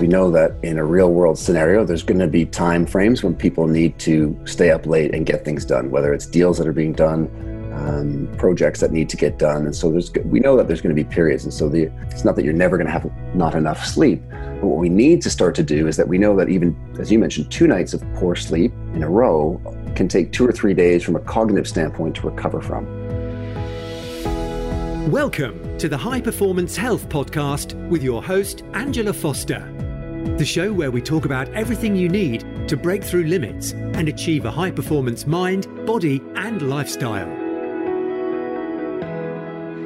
We know that in a real world scenario, there's going to be time frames when people need to stay up late and get things done, whether it's deals that are being done, um, projects that need to get done. And so there's, we know that there's going to be periods. And so the, it's not that you're never going to have not enough sleep. But what we need to start to do is that we know that even, as you mentioned, two nights of poor sleep in a row can take two or three days from a cognitive standpoint to recover from. Welcome to the High Performance Health Podcast with your host, Angela Foster the show where we talk about everything you need to break through limits and achieve a high performance mind, body, and lifestyle.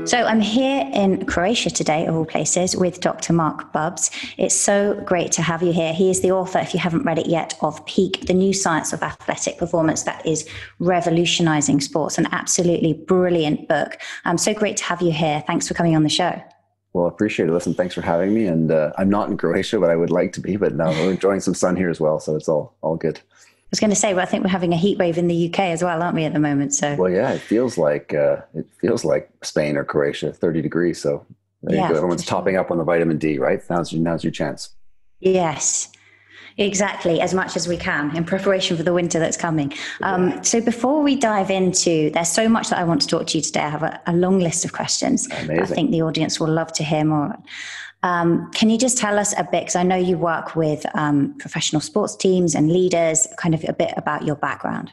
So, I'm here in Croatia today, of all places, with Dr. Marc Bubbs. It's so great to have you here. He is the author, if you haven't read it yet, of Peak, the new science of athletic performance that is revolutionizing sports. An absolutely brilliant book. Um, so great to have you here. Thanks for coming on the show. Well, appreciate it. Listen, thanks for having me. And uh, I'm not in Croatia, but I would like to be. But no, we're enjoying some sun here as well, so it's all all good. I was going to say, well, I think we're having a heat wave in the UK as well, aren't we, at the moment? So, well, yeah, it feels like uh, it feels like Spain or Croatia, 30 degrees. So there yeah, you go. Everyone's topping up on the vitamin D, right? Now's now's your chance. Yes. Exactly, as much as we can in preparation for the winter that's coming. Um, so, before we dive into, there's so much that I want to talk to you today. I have a, a long list of questions. I think the audience will love to hear more. Um, can you just tell us a bit? Because I know you work with um, professional sports teams and leaders, kind of a bit about your background.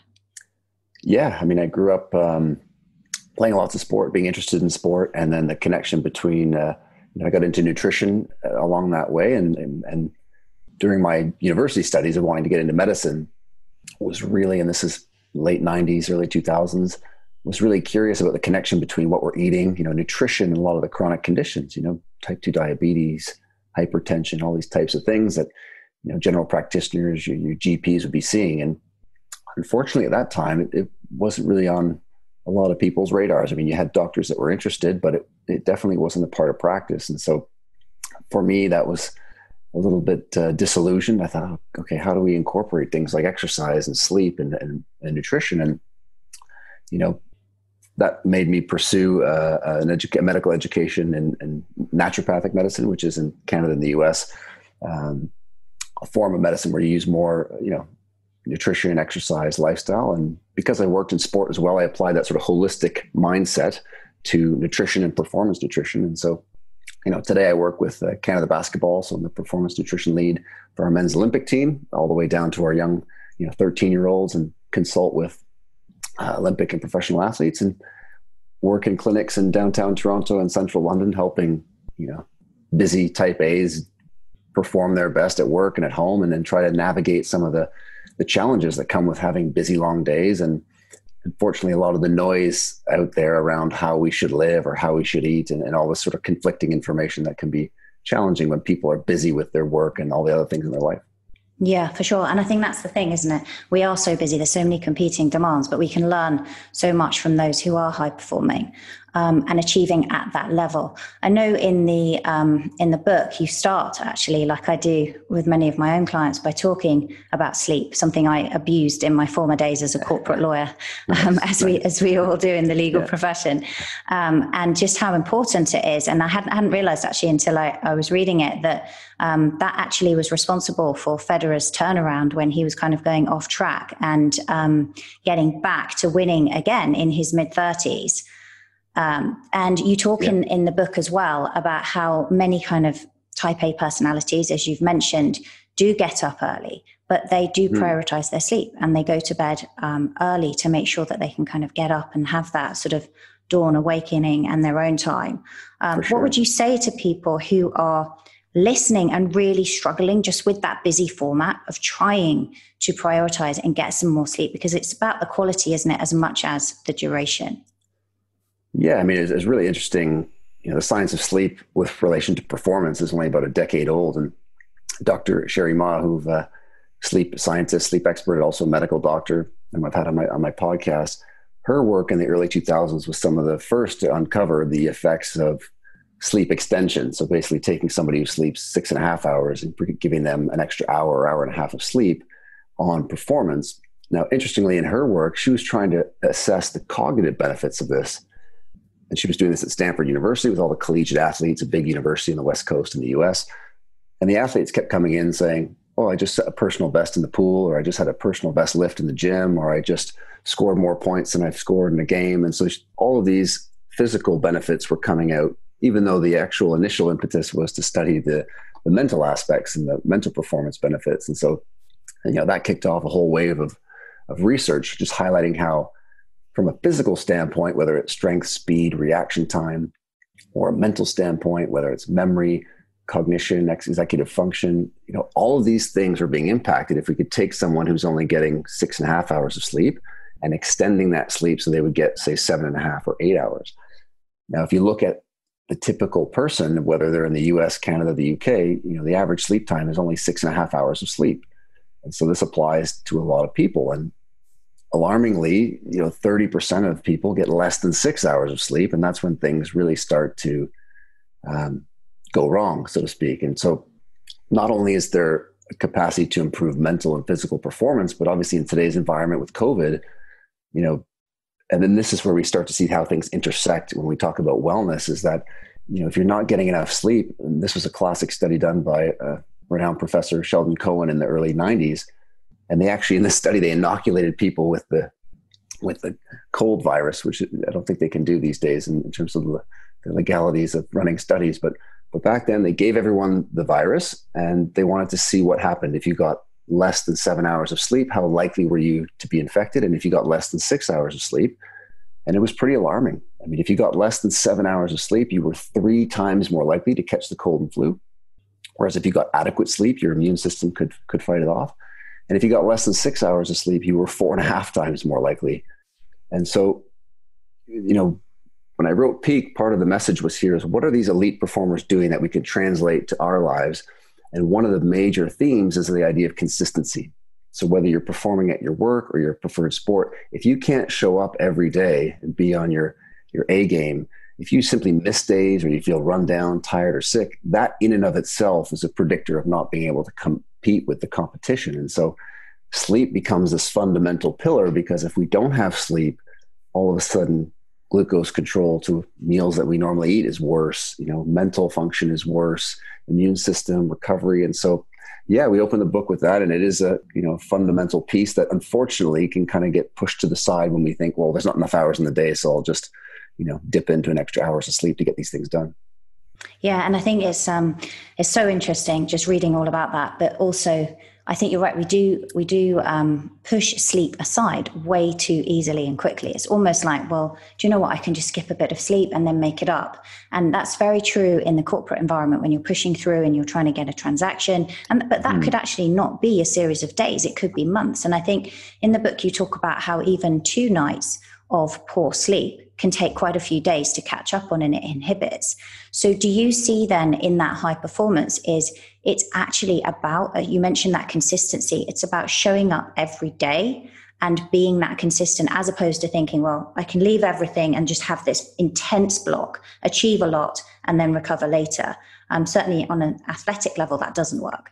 Yeah, I mean, I grew up um, playing lots of sport, being interested in sport, and then the connection between. Uh, you know, I got into nutrition uh, along that way, and, and, and during my university studies of wanting to get into medicine was really, and this is late 90s, early 2000s, was really curious about the connection between what we're eating, you know, nutrition and a lot of the chronic conditions, you know, type 2 diabetes, hypertension, all these types of things that, you know, general practitioners, your, your GPs would be seeing. And unfortunately, at that time, it, it, wasn't really on a lot of people's radars. I mean, you had doctors that were interested, but it, it definitely wasn't a part of practice. And so for me, that was a little bit uh, disillusioned. I thought, okay, how do we incorporate things like exercise and sleep and, and, and nutrition? And, you know, that made me pursue uh, an edu- medical education in, in, naturopathic medicine, which is in Canada and the US, um, a form of medicine where you use more, you know, nutrition, and exercise, lifestyle. And because I worked in sport as well, I applied that sort of holistic mindset to nutrition and performance nutrition. And so you know, today I work with uh, Canada Basketball, so I'm the performance nutrition lead for our men's Olympic team, all the way down to our young, you know, 13 year olds, and consult with uh, Olympic and professional athletes, and work in clinics in downtown Toronto and central London, helping you know busy Type A's perform their best at work and at home, and then try to navigate some of the the challenges that come with having busy long days and unfortunately a lot of the noise out there around how we should live or how we should eat and, and all this sort of conflicting information that can be challenging when people are busy with their work and all the other things in their life. Yeah, for sure. And I think that's the thing, isn't it? We are so busy. There's so many competing demands, but we can learn so much from those who are high performing um, and achieving at that level. I know in the um, in the book you start actually, like I do with many of my own clients, by talking about sleep, something I abused in my former days as a corporate lawyer, um, as we as we all do in the legal yeah. profession, um, and just how important it is. And I hadn't, hadn't realized actually until I, I was reading it that um, that actually was responsible for Federer's turnaround when he was kind of going off track and um, getting back to winning again in his mid thirties. Um, and you talk yeah. in, in the book as well about how many kind of type A personalities, as you've mentioned, do get up early, but they do mm. prioritize their sleep and they go to bed um, early to make sure that they can kind of get up and have that sort of dawn awakening and their own time. Um, sure. What would you say to people who are listening and really struggling just with that busy format of trying to prioritize and get some more sleep? Because it's about the quality, isn't it, as much as the duration? Yeah, I mean, it's, it's really interesting. You know, the science of sleep with relation to performance is only about a decade old, and Dr. Cheri Mah, who's a uh, sleep scientist, sleep expert, also medical doctor, and I've had on my on my podcast. Her work in the early 2000s was some of the first to uncover the effects of sleep extension. So basically, taking somebody who sleeps six and a half hours and giving them an extra hour or hour and a half of sleep on performance. Now, interestingly, in her work, she was trying to assess the cognitive benefits of this and she was doing this at Stanford University with all the collegiate athletes, a big university in the West Coast in the US. And the athletes kept coming in saying, oh, I just set a personal best in the pool, or I just had a personal best lift in the gym, or I just scored more points than I've scored in a game. And so all of these physical benefits were coming out, even though the actual initial impetus was to study the, the mental aspects and the mental performance benefits. And so, you know, that kicked off a whole wave of, of research, just highlighting how, from a physical standpoint, whether it's strength, speed, reaction time, or a mental standpoint, whether it's memory, cognition, executive function, you know, all of these things are being impacted if we could take someone who's only getting six and a half hours of sleep and extending that sleep so they would get, say, seven and a half or eight hours. Now, if you look at the typical person, whether they're in the US, Canada, the UK, you know, the average sleep time is only six and a half hours of sleep. And so this applies to a lot of people. And alarmingly, you know, 30% of people get less than six hours of sleep. And that's when things really start to um, go wrong, so to speak. And so not only is there a capacity to improve mental and physical performance, but obviously in today's environment with COVID, you know, and then this is where we start to see how things intersect when we talk about wellness is that, you know, if you're not getting enough sleep, and this was a classic study done by a renowned professor Sheldon Cohen in the early 90s, and they actually in this study they inoculated people with the with the cold virus, which I don't think they can do these days in, in terms of the, the legalities of running studies, but but back then, they gave everyone the virus and they wanted to see what happened. If you got less than seven hours of sleep, how likely were you to be infected? And if you got less than six hours of sleep, and it was pretty alarming. I mean, if you got less than seven hours of sleep, you were three times more likely to catch the cold and flu. Whereas if you got adequate sleep, your immune system could, could fight it off. And if you got less than six hours of sleep, you were four and a half times more likely. And so, you know, when I wrote Peak, part of the message was here is what are these elite performers doing that we can translate to our lives? And one of the major themes is the idea of consistency. So whether you're performing at your work or your preferred sport, if you can't show up every day and be on your, your A game, if you simply miss days or you feel run down, tired, or sick, that in and of itself is a predictor of not being able to compete with the competition. And so sleep becomes this fundamental pillar because if we don't have sleep, all of a sudden glucose control to meals that we normally eat is worse you know mental function is worse immune system recovery. And so yeah we open the book with that. And it is a you know fundamental piece that unfortunately can kind of get pushed to the side when we think well there's not enough hours in the day so i'll just you know dip into an extra hours of sleep to get these things done yeah and i think it's um it's so interesting just reading all about that but also I think you're right. We do we do um, push sleep aside way too easily and quickly. It's almost like, well, do you know what? I can just skip a bit of sleep and then make it up. And that's very true in the corporate environment when you're pushing through and you're trying to get a transaction. And but that mm. could actually not be a series of days. It could be months. And I think in the book you talk about how even two nights of poor sleep can take quite a few days to catch up on and it inhibits. So, do you see then in that high performance is it's actually about, uh, you mentioned that consistency, it's about showing up every day and being that consistent as opposed to thinking, well, I can leave everything and just have this intense block, achieve a lot, and then recover later. Um, certainly on an athletic level, that doesn't work.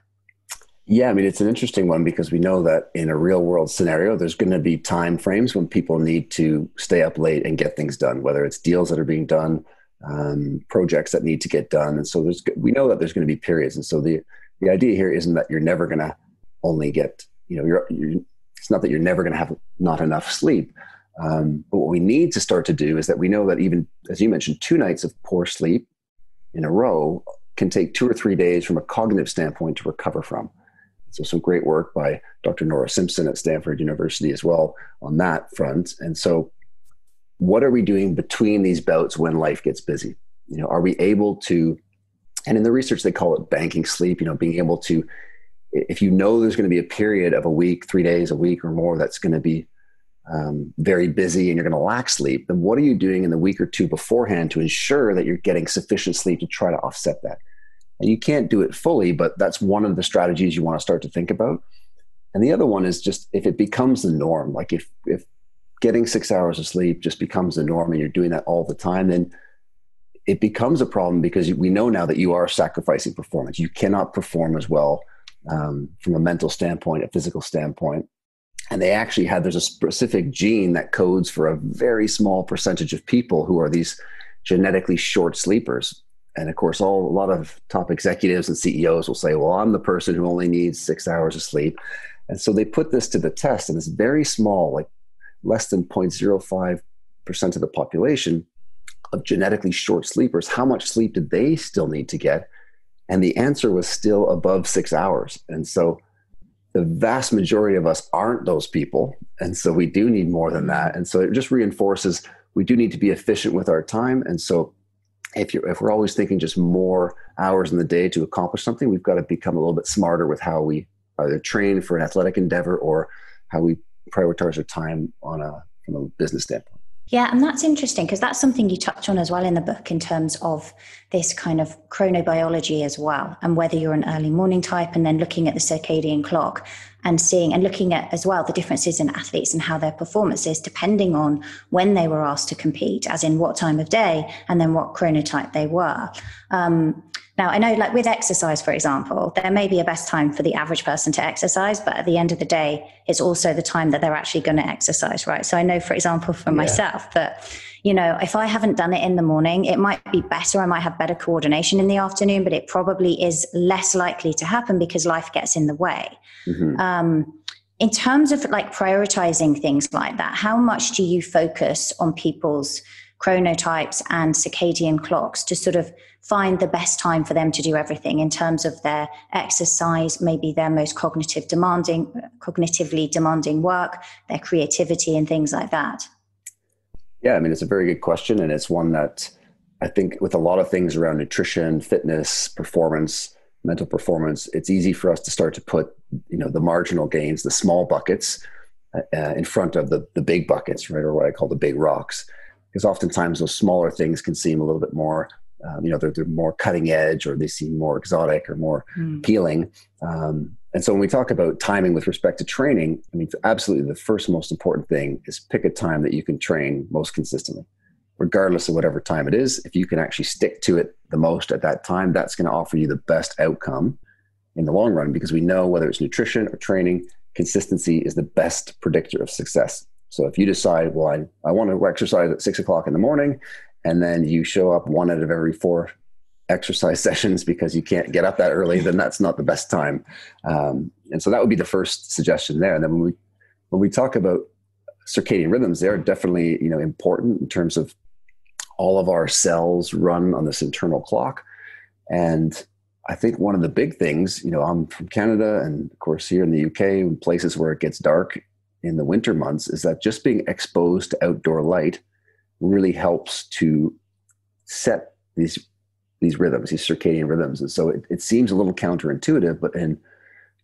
Yeah, I mean it's an interesting one because we know that in a real world scenario, there's going to be time frames when people need to stay up late and get things done, whether it's deals that are being done, um, projects that need to get done, and so there's we know that there's going to be periods, and so the the idea here isn't that you're never going to only get you know you're, you're it's not that you're never going to have not enough sleep, um, but what we need to start to do is that we know that even as you mentioned, two nights of poor sleep in a row can take two or three days from a cognitive standpoint to recover from. So some great work by Dr. Norah Simpson at Stanford University as well on that front. And so what are we doing between these bouts when life gets busy? You know, are we able to and in the research they call it banking sleep, you know, being able to if you know there's going to be a period of a week, 3 days a week or more that's going to be um, very busy and you're going to lack sleep, then what are you doing in the week or two beforehand to ensure that you're getting sufficient sleep to try to offset that? And you can't do it fully, but that's one of the strategies you want to start to think about. And the other one is just if it becomes the norm, like if if getting six hours of sleep just becomes the norm and you're doing that all the time, then it becomes a problem because we know now that you are sacrificing performance. You cannot perform as well um, from a mental standpoint, a physical standpoint. And they actually had there's a specific gene that codes for a very small percentage of people who are these genetically short sleepers And of course, all a lot of top executives and CEOs will say, "Well, I'm the person who only needs six hours of sleep," and so they put this to the test, and it's very small, like less than 0.05 percent of the population of genetically short sleepers. How much sleep did they still need to get? And the answer was still above six hours. And so the vast majority of us aren't those people. And so we do need more than that. And so it just reinforces we do need to be efficient with our time. And so if you're if we're always thinking just more hours in the day to accomplish something, we've got to become a little bit smarter with how we either train for an athletic endeavor or how we prioritize our time on a from a business standpoint. Yeah, and that's interesting because that's something you touch on as well in the book in terms of this kind of chronobiology as well, and whether you're an early morning type, and then looking at the circadian clock and seeing and looking at as well the differences in athletes and how their performance is depending on when they were asked to compete, as in what time of day, and then what chronotype they were. Um, now, I know, like with exercise, for example, there may be a best time for the average person to exercise, but at the end of the day, it's also the time that they're actually going to exercise, right? So I know, for example, for yeah. myself, that, you know, if I haven't done it in the morning, it might be better. I might have better coordination in the afternoon, but it probably is less likely to happen because life gets in the way. Mm-hmm. Um, in terms of like prioritizing things like that, how much do you focus on people's chronotypes and circadian clocks to sort of find the best time for them to do everything in terms of their exercise, maybe their most cognitive demanding, cognitively demanding work, their creativity, and things like that? Yeah, I mean, it's a very good question, and it's one that I think with a lot of things around nutrition, fitness, performance, mental performance, it's easy for us to start to put you know the marginal gains, the small buckets, uh, in front of the the big buckets, right, or what I call the big rocks, because oftentimes those smaller things can seem a little bit more um, you know they're, they're more cutting edge or they seem more exotic or more mm. appealing. Um, and so when we talk about timing with respect to training i mean absolutely the first most important thing is pick a time that you can train most consistently regardless of whatever time it is. If you can actually stick to it the most at that time that's going to offer you the best outcome in the long run because we know whether it's nutrition or training consistency is the best predictor of success. So if you decide well i, I want to exercise at six o'clock in the morning and then you show up one out of every four exercise sessions because you can't get up that early, then that's not the best time. Um, and so that would be the first suggestion there. And then when we when we talk about circadian rhythms, they're definitely you know important in terms of all of our cells run on this internal clock. And I think one of the big things, you know, I'm from Canada and of course here in the UK, in places where it gets dark in the winter months, is that just being exposed to outdoor light really helps to set these these rhythms, these circadian rhythms. And so it, it seems a little counterintuitive, but in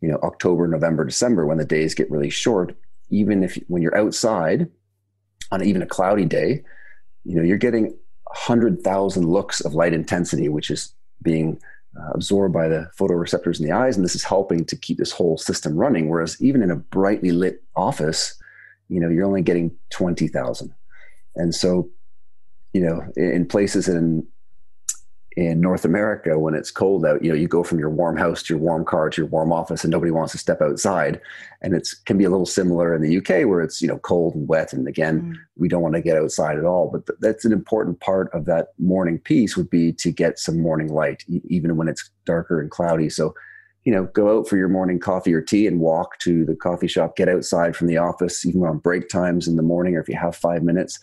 you know October, November, December, when the days get really short, even if when you're outside on even a cloudy day, you know you're getting hundred thousand lux of light intensity, which is being uh, absorbed by the photoreceptors in the eyes, and this is helping to keep this whole system running. Whereas even in a brightly lit office, you know you're only getting twenty thousand. And so, you know, in places in in North America, when it's cold out, you know, you go from your warm house to your warm car to your warm office, and nobody wants to step outside. And it can be a little similar in the UK, where it's you know cold and wet, and again, mm. we don't want to get outside at all. But th- that's an important part of that morning piece would be to get some morning light, e- even when it's darker and cloudy. So you know, go out for your morning coffee or tea and walk to the coffee shop, get outside from the office, even on break times in the morning, or if you have five minutes,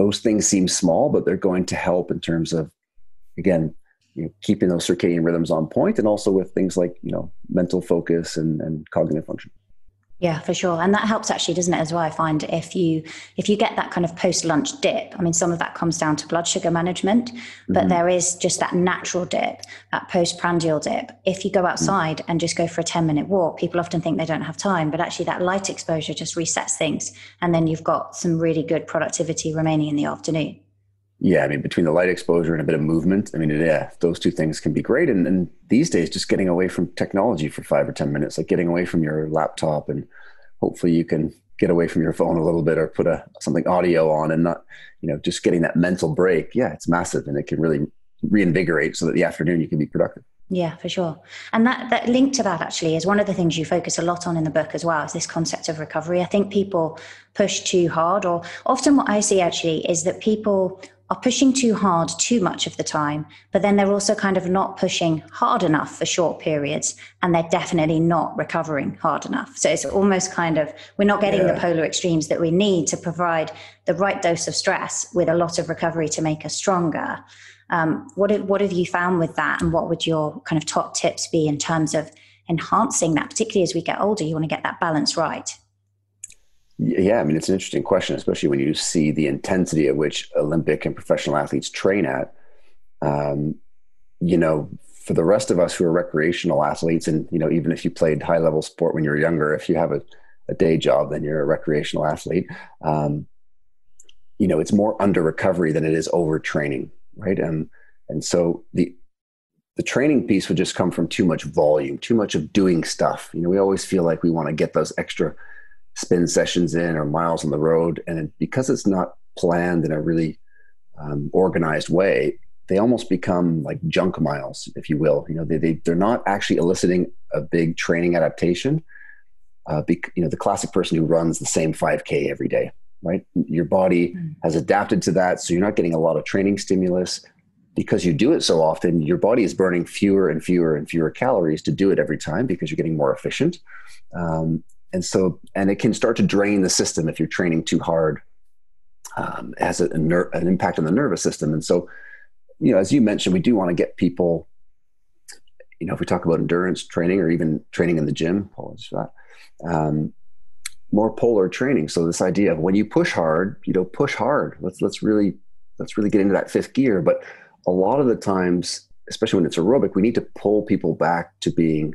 those things seem small, but they're going to help in terms of, again, you know, keeping those circadian rhythms on point and also with things like, you know, mental focus and, and cognitive function. Yeah, for sure. And that helps actually, doesn't it, as well? I find if you if you get that kind of post lunch dip, I mean some of that comes down to blood sugar management, but mm-hmm. there is just that natural dip, that postprandial dip. If you go outside mm-hmm. and just go for a 10 minute walk, people often think they don't have time, but actually that light exposure just resets things. And then you've got some really good productivity remaining in the afternoon. Yeah, I mean, between the light exposure and a bit of movement, I mean, yeah, those two things can be great. And, and these days, just getting away from technology for five or 10 minutes, like getting away from your laptop and hopefully you can get away from your phone a little bit or put a something audio on and not, you know, just getting that mental break. Yeah, it's massive and it can really reinvigorate so that the afternoon you can be productive. Yeah, for sure. And that, that link to that actually is one of the things you focus a lot on in the book as well, is this concept of recovery. I think people push too hard, or often what I see actually is that people are pushing too hard too much of the time, but then they're also kind of not pushing hard enough for short periods, and they're definitely not recovering hard enough. So it's almost kind of we're not getting yeah. the polar extremes that we need to provide the right dose of stress with a lot of recovery to make us stronger. Um, what what have you found with that, and what would your kind of top tips be in terms of enhancing that, particularly as we get older? You want to get that balance right. Yeah, I mean, it's an interesting question, especially when you see the intensity at which Olympic and professional athletes train at. Um, you know, for the rest of us who are recreational athletes, and you know, even if you played high level sport when you were younger, if you have a, a day job, then you're a recreational athlete. Um, you know, it's more under recovery than it is overtraining, right? And and so the the training piece would just come from too much volume, too much of doing stuff. You know, we always feel like we want to get those extra spin sessions in or miles on the road. And because it's not planned in a really um, organized way, they almost become like junk miles, if you will. You know, they, they, they're not actually eliciting a big training adaptation. Uh, be, you know, the classic person who runs the same 5K every day, right? Your body mm. has adapted to that. So you're not getting a lot of training stimulus. Because you do it so often, your body is burning fewer and fewer and fewer calories to do it every time because you're getting more efficient. Um, and so and it can start to drain the system if you're training too hard. Um, it has a, a ner- an impact on the nervous system. And so you know as you mentioned we do want to get people you know if we talk about endurance training or even training in the gym apologies for that um, more polar training. So this idea of when you push hard you know push hard. Let's let's really let's really get into that fifth gear. But a lot of the times especially when it's aerobic we need to pull people back to being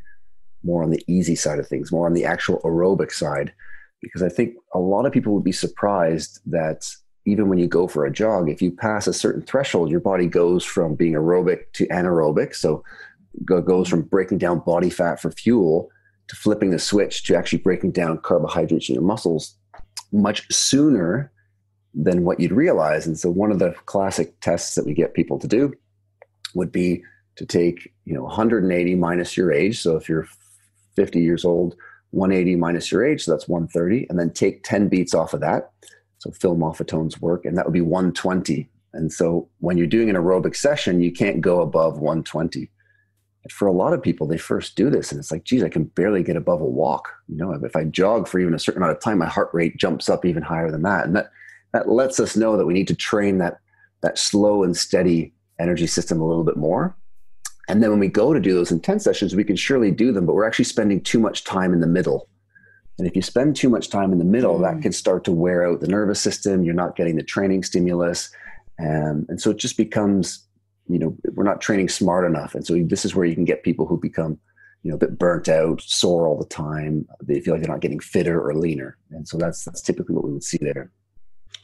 more on the easy side of things, more on the actual aerobic side, because I think a lot of people would be surprised that even when you go for a jog, if you pass a certain threshold, your body goes from being aerobic to anaerobic. So goes from breaking down body fat for fuel to flipping the switch to actually breaking down carbohydrates in your muscles much sooner than what you'd realize. And so one of the classic tests that we get people to do would be to take, you know, 180 minus your age. So if you're 50 years old, 180 minus your age, so that's 130, and then take 10 beats off of that. So Phil Maffetone's work, and that would be 120. And so when you're doing an aerobic session, you can't go above 120. And for a lot of people, they first do this, and it's like, geez, I can barely get above a walk. You know, if I jog for even a certain amount of time, my heart rate jumps up even higher than that, and that that lets us know that we need to train that that slow and steady energy system a little bit more and then when we go to do those intense sessions, we can surely do them, but we're actually spending too much time in the middle. And if you spend too much time in the middle, mm. that can start to wear out the nervous system. You're not getting the training stimulus. And, and so it just becomes, you know, we're not training smart enough. And so this is where you can get people who become, you know, a bit burnt out, sore all the time. They feel like they're not getting fitter or leaner. And so that's, that's typically what we would see there.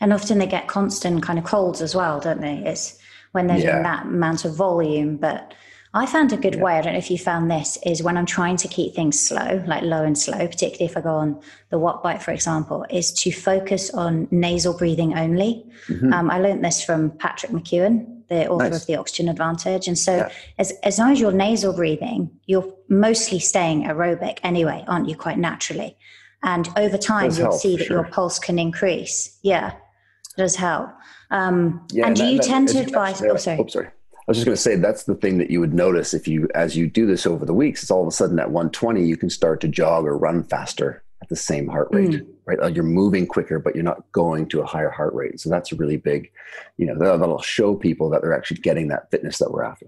And often they get constant kind of colds as well, don't they? It's when they're yeah. doing that amount of volume, but I found a good yeah. way, I don't know if you found this, is when I'm trying to keep things slow, like low and slow, particularly if I go on the Wattbike, for example, is to focus on nasal breathing only. Mm-hmm. Um, I learned this from Patrick McKeown, the author nice. of The Oxygen Advantage. And so, yeah. as, as long as you're nasal breathing, you're mostly staying aerobic anyway, aren't you, quite naturally? And over time, you'll help, see that sure. your pulse can increase. Yeah, it does help. Um, yeah, and do that, you that, tend to advise? Oh, sorry. Oh, sorry was just going to say that's the thing that you would notice if you, as you do this over the weeks, it's all of a sudden at 120 you can start to jog or run faster at the same heart rate, mm. right? Like you're moving quicker, but you're not going to a higher heart rate. So that's a really big, you know, that'll show people that they're actually getting that fitness that we're after.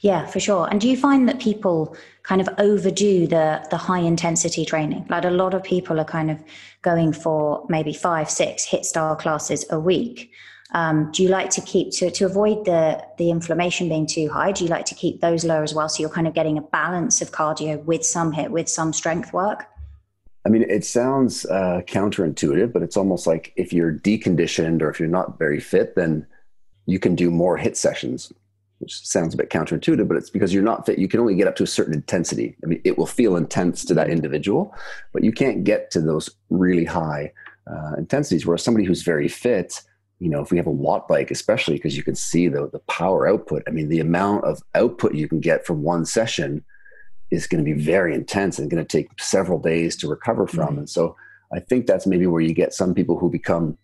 Yeah, for sure. And do you find that people kind of overdo the the high intensity training? Like a lot of people are kind of going for maybe five, six HIIT style classes a week. Um, do you like to keep to, to avoid the the inflammation being too high? Do you like to keep those low as well, so you're kind of getting a balance of cardio with some HIIT with some strength work? I mean, it sounds uh, counterintuitive, but it's almost like if you're deconditioned or if you're not very fit, then you can do more HIIT sessions, which sounds a bit counterintuitive, but it's because you're not fit. You can only get up to a certain intensity. I mean, it will feel intense to that individual, but you can't get to those really high uh, intensities. Whereas somebody who's very fit, you know, if we have a watt bike, especially because you can see the, the power output, I mean, the amount of output you can get from one session is going to be very intense and going to take several days to recover from. Mm-hmm. And so I think that's maybe where you get some people who become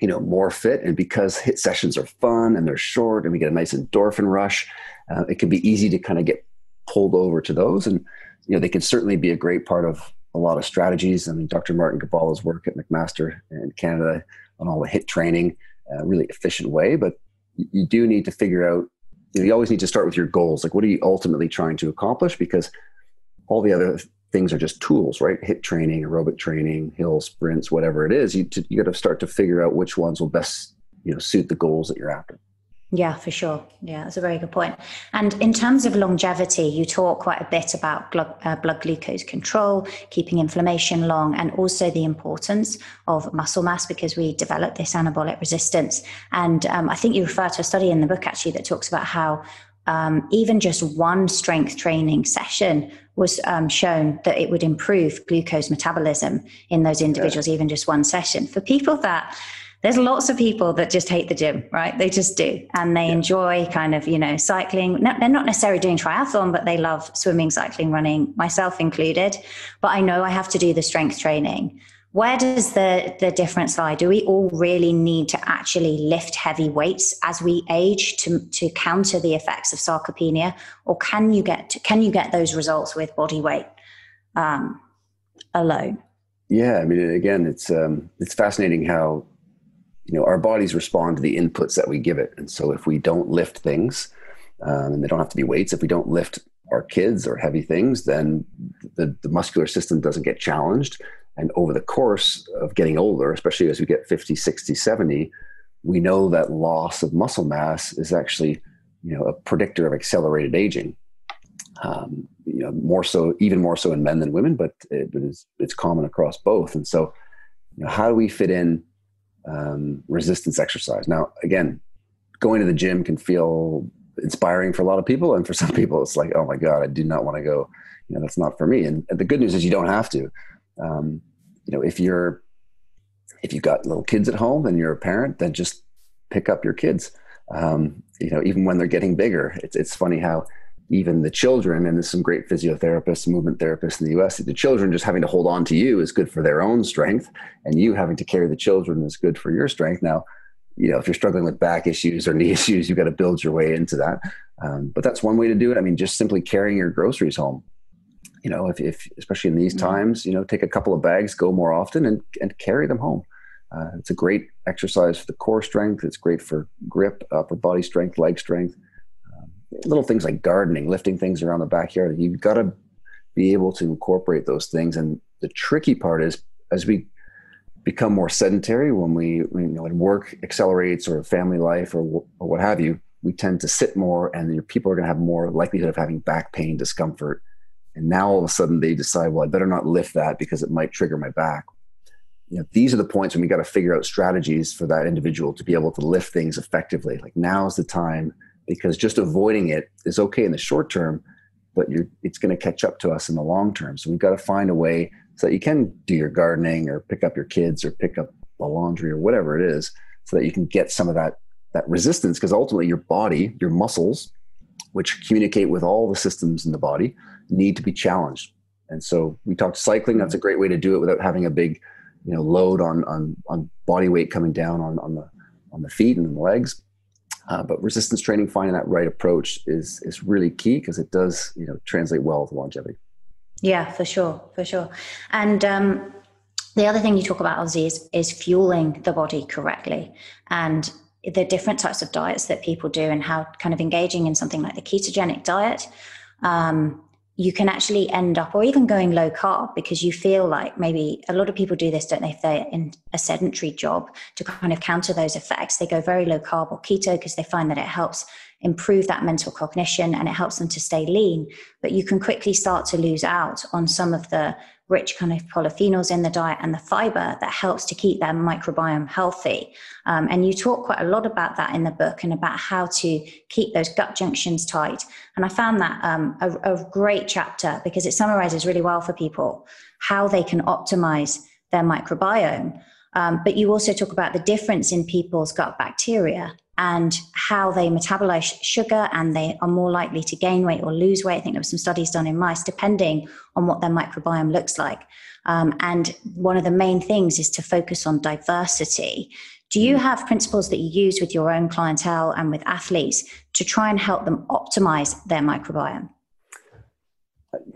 you know, more fit. And because HIIT sessions are fun and they're short and we get a nice endorphin rush, uh, it can be easy to kind of get pulled over to those. And, you know, they can certainly be a great part of a lot of strategies. I mean, Dr. Martin Gibala's work at McMaster in Canada on all the HIIT training, a really efficient way. But you do need to figure out, you, know, you always need to start with your goals. Like, what are you ultimately trying to accomplish? Because all the other things are just tools, right? HIIT training, aerobic training, hill sprints, whatever it is. You, you got to start to figure out which ones will best, you know, suit the goals that you're after. Yeah, for sure. Yeah, that's a very good point. And in terms of longevity, you talk quite a bit about blood, uh, blood glucose control, keeping inflammation long, and also the importance of muscle mass because we develop this anabolic resistance. And um, I think you refer to a study in the book actually that talks about how um, even just one strength training session was um, shown that it would improve glucose metabolism in those individuals, yeah. even just one session. For people that there's lots of people that just hate the gym, right? They just do. And they yeah. enjoy kind of, you know, cycling. No, they're not necessarily doing triathlon, but they love swimming, cycling, running, myself included. But I know I have to do the strength training. Where does the, the difference lie? Do we all really need to actually lift heavy weights as we age to, to counter the effects of sarcopenia? Or can you get, to, can you get those results with body weight um, alone? Yeah, I mean, again, it's um, it's fascinating how you know our bodies respond to the inputs that we give it. And so if we don't lift things um, and they don't have to be weights if we don't lift our kids or heavy things then the, the muscular system doesn't get challenged. And over the course of getting older especially as we get 50 60 70 we know that loss of muscle mass is actually you know a predictor of accelerated aging. Um, you know more so even more so in men than women but it is it's common across both. And so you know, how do we fit in um, resistance exercise. Now, again, going to the gym can feel inspiring for a lot of people, and for some people, it's like, oh my god, I do not want to go. You know, that's not for me. And, the good news is you don't have to. Um, you know, if you're if you've got little kids at home and you're a parent, then just pick up your kids. Um, you know, even when they're getting bigger, it's it's funny how even the children, and there's some great physiotherapists, movement therapists in the US, the children just having to hold on to you is good for their own strength, and you having to carry the children is good for your strength. Now, you know, if you're struggling with back issues or knee issues, you've got to build your way into that. Um, but that's one way to do it. I mean, just simply carrying your groceries home. You know, if, if especially in these mm-hmm. times, you know, take a couple of bags, go more often, and and carry them home. Uh, it's a great exercise for the core strength. It's great for grip, upper body strength, leg strength little things like gardening, lifting things around the backyard. You've got to be able to incorporate those things. And the tricky part is as we become more sedentary, when we, you know, when work accelerates or family life or, or what have you, we tend to sit more and your people are going to have more likelihood of having back pain, discomfort. And now all of a sudden they decide, well, I better not lift that because it might trigger my back. You know, these are the points when we got to figure out strategies for that individual to be able to lift things effectively. Like now's the time because just avoiding it is okay in the short term, but it's going to catch up to us in the long term. So we've got to find a way so that you can do your gardening or pick up your kids or pick up the laundry or whatever it is, so that you can get some of that that resistance. Because ultimately, your body, your muscles, which communicate with all the systems in the body, need to be challenged. And so we talked cycling. That's a great way to do it without having a big, you know, load on on on body weight coming down on on the on the feet and the legs. Uh, but resistance training, finding that right approach is is really key because it does you know translate well to longevity. Yeah, for sure, for sure. And um, the other thing you talk about, Ozzy, is is fueling the body correctly and the different types of diets that people do and how kind of engaging in something like the ketogenic diet um, you can actually end up, or even going low carb, because you feel like maybe a lot of people do this, don't they? If they're in a sedentary job to kind of counter those effects, they go very low carb or keto because they find that it helps improve that mental cognition and it helps them to stay lean. But you can quickly start to lose out on some of the rich kind of polyphenols in the diet and the fiber that helps to keep their microbiome healthy. Um, and you talk quite a lot about that in the book and about how to keep those gut junctions tight. And I found that um, a, a great chapter because it summarizes really well for people how they can optimize their microbiome. Um, but you also talk about the difference in people's gut bacteria and how they metabolize sugar and they are more likely to gain weight or lose weight. I think there were some studies done in mice depending on what their microbiome looks like. Um, and one of the main things is to focus on diversity Do you have principles that you use with your own clientele and with athletes to try and help them optimize their microbiome?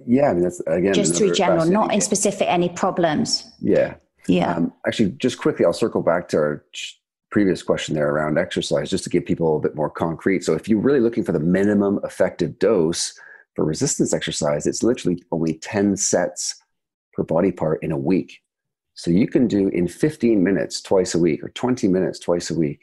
Yeah, I mean that's again just through general, not in specific any problems. Yeah, yeah. Um, actually, just quickly, I'll circle back to our previous question there around exercise, just to give people a bit more concrete. So, if you're really looking for the minimum effective dose for resistance exercise, it's literally only ten sets per body part in a week. So you can do in 15 minutes twice a week or 20 minutes twice a week.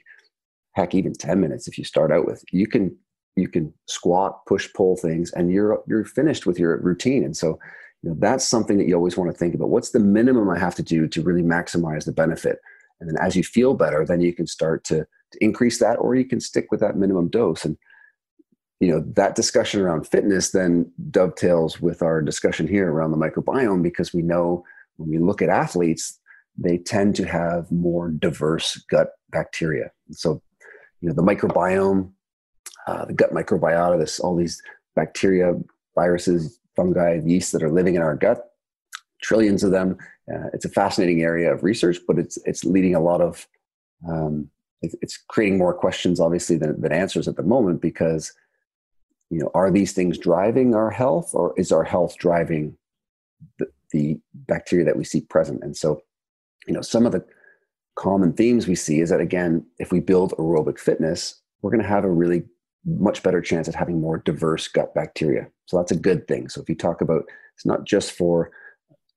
Heck, even 10 minutes if you start out with. You can you can squat, push, pull things, and you're you're finished with your routine. And so, you know, that's something that you always want to think about. What's the minimum I have to do to really maximize the benefit? And then as you feel better, then you can start to, to increase that, or you can stick with that minimum dose. And you know that discussion around fitness then dovetails with our discussion here around the microbiome because we know when we look at athletes, they tend to have more diverse gut bacteria. So, you know, the microbiome, uh, the gut microbiota, this all these bacteria, viruses, fungi, yeast that are living in our gut, trillions of them. Uh, it's a fascinating area of research, but it's it's leading a lot of um, it, it's creating more questions, obviously, than, than answers at the moment because you know are these things driving our health or is our health driving the, the bacteria that we see present. And so, you know, some of the common themes we see is that again, if we build aerobic fitness, we're going to have a really much better chance at having more diverse gut bacteria. So that's a good thing. So if you talk about it's not just for,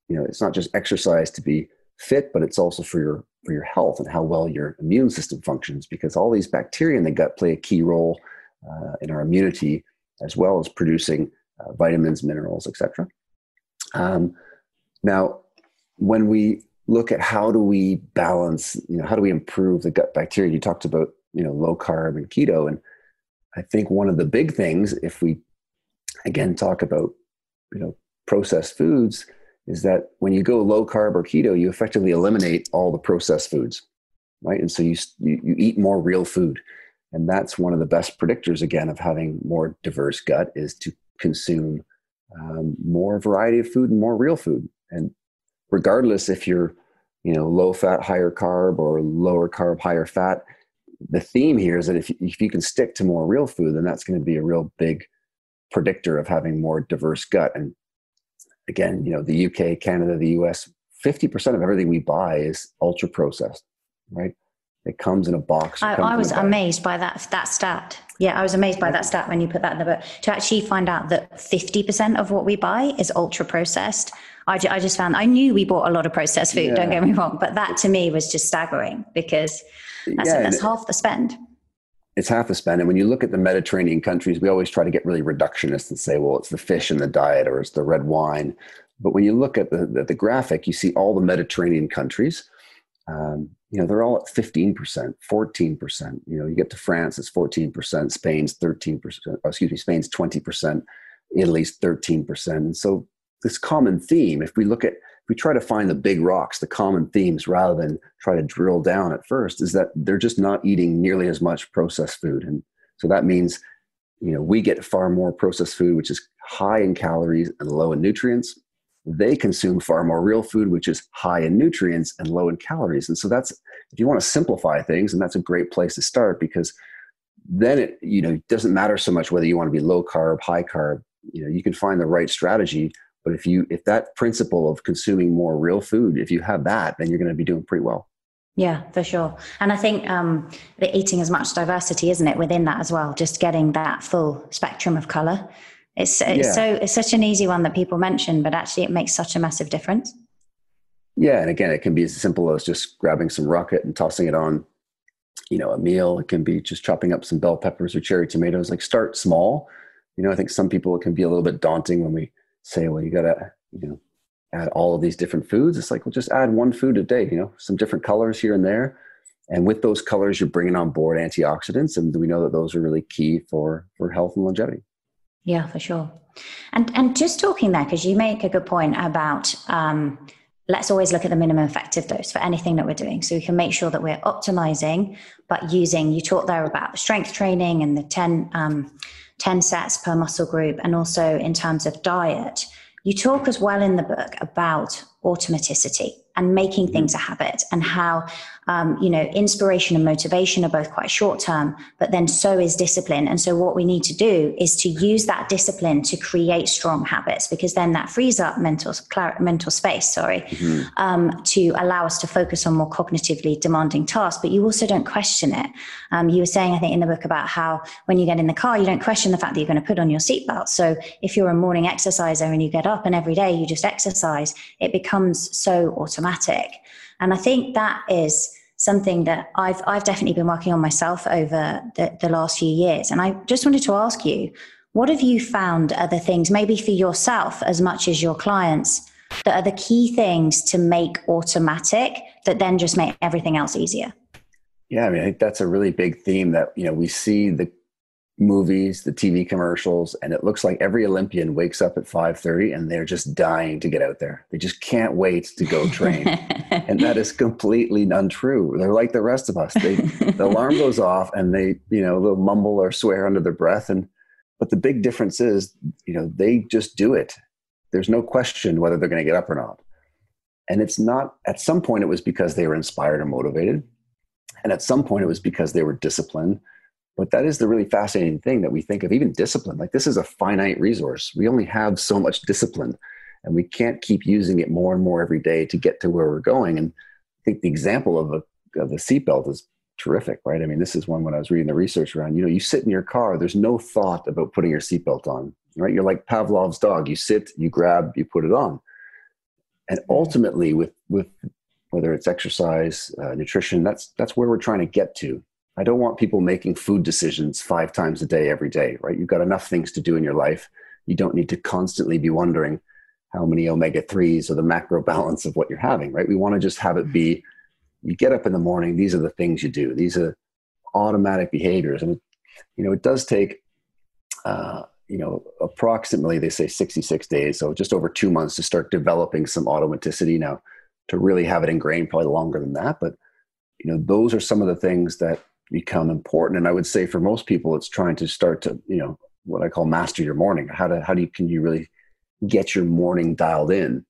you know, it's not just exercise to be fit, but it's also for your for your health and how well your immune system functions because all these bacteria in the gut play a key role uh, in our immunity as well as producing uh, vitamins, minerals, etc. Um, now, when we look at how do we balance, you know, how do we improve the gut bacteria? You talked about, you know, low carb and keto. And I think one of the big things, if we again talk about, you know, processed foods, is that when you go low carb or keto, you effectively eliminate all the processed foods, right? And so you, you, you eat more real food. And that's one of the best predictors, again, of having more diverse gut is to consume um, more variety of food and more real food. And regardless if you're, you know, low fat, higher carb or lower carb, higher fat, the theme here is that if, if you can stick to more real food, then that's going to be a real big predictor of having more diverse gut. And again, you know, the UK, Canada, the US, 50% of everything we buy is ultra processed, right? It comes in a box. I, I was amazed by that that stat. Yeah, I was amazed by that stat when you put that in the book. To actually find out that fifty percent of what we buy is ultra processed, I, I just found I knew we bought a lot of processed food. Yeah. Don't get me wrong, but that to me was just staggering because that's, yeah, that's half the spend. It's half the spend, and when you look at the Mediterranean countries, we always try to get really reductionist and say, well, it's the fish in the diet or it's the red wine. But when you look at the, the, the graphic, you see all the Mediterranean countries um, you know, they're all at 15%, 14%. You know, you get to France, it's 14%, Spain's 13%, oh, excuse me, Spain's 20%, Italy's 13%. And so this common theme, if we look at, we try to find the big rocks, the common themes, rather than try to drill down at first, is that they're just not eating nearly as much processed food. And so that means, you know, we get far more processed food, which is high in calories and low in nutrients they consume far more real food, which is high in nutrients and low in calories. And so that's if you want to simplify things, and that's a great place to start because then it you know doesn't matter so much whether you want to be low carb, high carb. You know, you can find the right strategy. But if you if that principle of consuming more real food, if you have that, then you're going to be doing pretty well. Yeah, for sure. And I think um, the eating as much diversity, isn't it, within that as well? Just getting that full spectrum of color it's, it's yeah. so it's such an easy one that people mention, but actually it makes such a massive difference. Yeah, and again, it can be as simple as just grabbing some rocket and tossing it on, you know, a meal. It can be just chopping up some bell peppers or cherry tomatoes. Like start small. You know, I think some people it can be a little bit daunting when we say, well, you gotta, you know, add all of these different foods. It's like, well, just add one food a day. You know, some different colors here and there. And with those colors, you're bringing on board antioxidants, and we know that those are really key for for health and longevity. Yeah, for sure. And and just talking there, because you make a good point about um, let's always look at the minimum effective dose for anything that we're doing, so we can make sure that we're optimizing, but using. You talked there about strength training and the 10, um, 10 sets per muscle group, and also in terms of diet. You talk as well in the book about automaticity and making mm-hmm. things a habit and how Um, you know, inspiration and motivation are both quite short term, but then so is discipline. And so, what we need to do is to use that discipline to create strong habits, because then that frees up mental mental space. Sorry, mm-hmm. um, to allow us to focus on more cognitively demanding tasks. But you also don't question it. Um, you were saying, I think, in the book about how when you get in the car, you don't question the fact that you're going to put on your seatbelt. So, if you're a morning exerciser and you get up and every day you just exercise, it becomes so automatic. And I think that is something that I've I've definitely been working on myself over the, the last few years. And I just wanted to ask you, what have you found the things, maybe for yourself as much as your clients, that are the key things to make automatic that then just make everything else easier? Yeah, I mean, I think that's a really big theme that you know we see the movies, the TV commercials, and it looks like every Olympian wakes up at 5:30 and they're just dying to get out there. They just can't wait to go train. and that is completely untrue. They're like the rest of us. They, the alarm goes off and they, you know, they'll mumble or swear under their breath and but the big difference is, you know, they just do it. There's no question whether they're going to get up or not. And it's not at some point it was because they were inspired or motivated. And at some point it was because they were disciplined but that is the really fascinating thing that we think of, even discipline. Like this is a finite resource. We only have so much discipline, and we can't keep using it more and more every day to get to where we're going. And I think the example of, a, of the seatbelt is terrific, right? I mean, this is one when I was reading the research around, you know, you sit in your car, there's no thought about putting your seatbelt on, right? You're like Pavlov's dog. You sit, you grab, you put it on. And ultimately, with, with whether it's exercise, uh, nutrition, that's, that's where we're trying to get to I don't want people making food decisions five times a day, every day, right? You've got enough things to do in your life. You don't need to constantly be wondering how many omega 3s or the macro balance of what you're having, right? We want to just have it be you get up in the morning, these are the things you do. These are automatic behaviors. And, you know, it does take, uh, you know, approximately, they say 66 days, so just over two months to start developing some automaticity. Now, to really have it ingrained, probably longer than that. But, you know, those are some of the things that become important. And I would say for most people, it's trying to start to, you know, what I call master your morning. How to how do you can you really get your morning dialed in?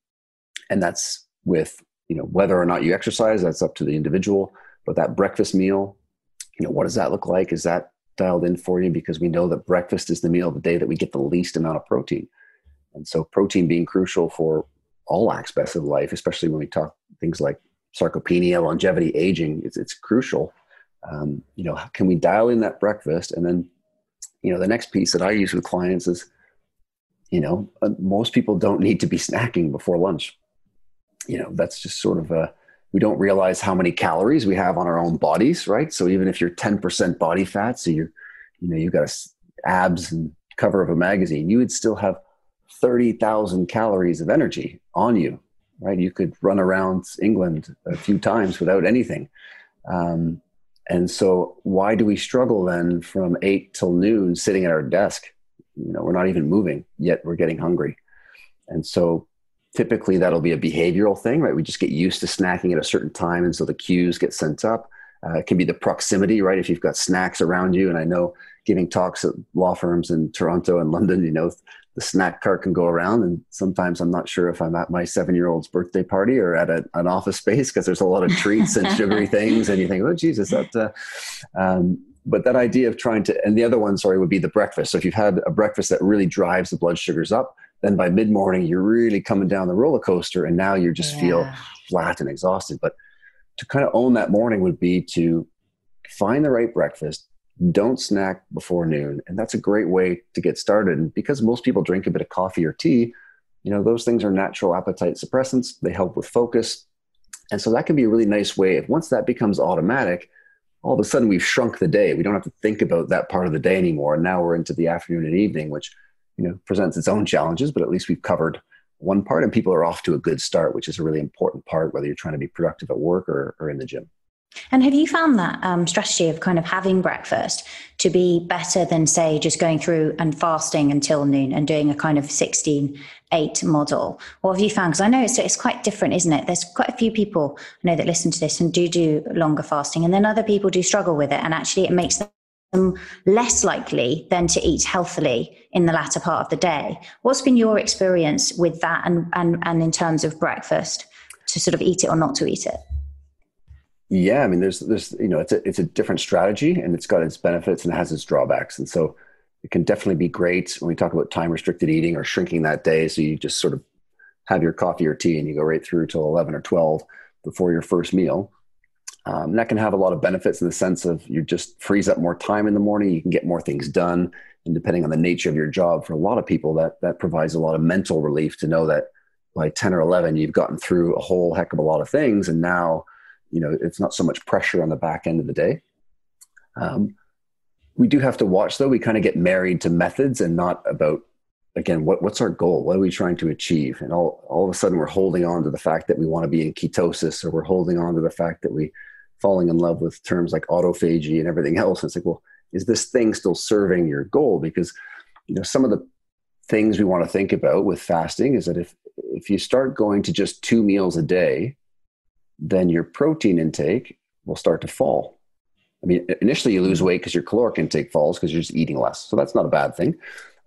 And that's with, you know, whether or not you exercise, that's up to the individual. But that breakfast meal, you know, what does that look like? Is that dialed in for you? Because we know that breakfast is the meal of the day that we get the least amount of protein. And so protein being crucial for all aspects of life, especially when we talk things like sarcopenia, longevity, aging, it's, it's crucial um, you know, can we dial in that breakfast? And then, you know, the next piece that I use with clients is, you know, uh, most people don't need to be snacking before lunch. You know, that's just sort of a, we don't realize how many calories we have on our own bodies, right? So even if you're 10% body fat, so you're, you know, you've got a, abs and cover of a magazine, you would still have 30,000 calories of energy on you, right? You could run around England a few times without anything. Um, and so, why do we struggle then from eight till noon sitting at our desk? You know, we're not even moving, yet we're getting hungry. And so, typically, that'll be a behavioral thing, right? We just get used to snacking at a certain time. And so the cues get sent up. Uh, it can be the proximity, right? If you've got snacks around you, and I know giving talks at law firms in Toronto and London, you know, the snack cart can go around. And sometimes i'm not sure if i'm at my seven year old's birthday party or at a, an office space because there's a lot of treats and sugary things. And you think oh jesus that uh, um, but that idea of trying to and the other one sorry would be the breakfast. So if you've had a breakfast that really drives the blood sugars up then by mid-morning you're really coming down the roller coaster and now you just yeah. feel flat and exhausted. But to kind of own that morning would be to find the right breakfast don't snack before noon. And that's a great way to get started. And because most people drink a bit of coffee or tea you know those things are natural appetite suppressants. They help with focus. And so that can be a really nice way. If once that becomes automatic all of a sudden we've shrunk the day. We don't have to think about that part of the day anymore. And now we're into the afternoon and evening which you know presents its own challenges but at least we've covered one part and people are off to a good start which is a really important part whether you're trying to be productive at work or, or in the gym and have you found that um, strategy of kind of having breakfast to be better than, say, just going through and fasting until noon and doing a kind of 16 8 model? What have you found? Because I know it's, it's quite different, isn't it? There's quite a few people I know that listen to this and do do longer fasting, and then other people do struggle with it. And actually, it makes them less likely than to eat healthily in the latter part of the day. What's been your experience with that and, and, and in terms of breakfast to sort of eat it or not to eat it? Yeah, I mean, there's there's you know, it's a it's a different strategy, and it's got its benefits and it has its drawbacks, and so it can definitely be great when we talk about time restricted eating or shrinking that day. So you just sort of have your coffee or tea and you go right through till eleven or twelve before your first meal. Um, that can have a lot of benefits in the sense of you just frees up more time in the morning. You can get more things done, and depending on the nature of your job, for a lot of people, that that provides a lot of mental relief to know that by ten or eleven, you've gotten through a whole heck of a lot of things, and now you know it's not so much pressure on the back end of the day. Um, we do have to watch though. We kind of get married to methods and not about again what, what's our goal what are we trying to achieve and all, all of a sudden we're holding on to the fact that we want to be in ketosis or we're holding on to the fact that we falling in love with terms like autophagy and everything else. And it's like, well, is this thing still serving your goal? Because, you know, some of the things we want to think about with fasting is that if if you start going to just two meals a day, then your protein intake will start to fall. I mean, initially you lose weight because your caloric intake falls because you're just eating less. So that's not a bad thing.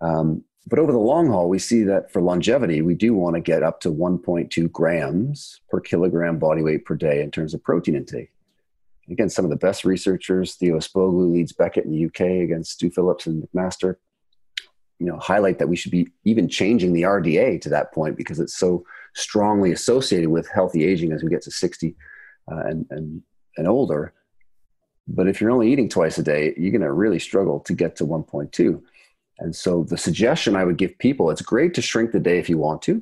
Um, but over the long haul, we see that for longevity, we do want to get up to 1.2 grams per kilogram body weight per day in terms of protein intake again, some of the best researchers, Theo Ispoglou Leeds Beckett in the UK against Stu Phillips and McMaster, you know, highlight that we should be even changing the RDA to that point because it's so strongly associated with healthy aging as we get to 60 uh, and, and, and older. But if you're only eating twice a day, you're going to really struggle to get to 1.2. And so the suggestion I would give people, it's great to shrink the day if you want to,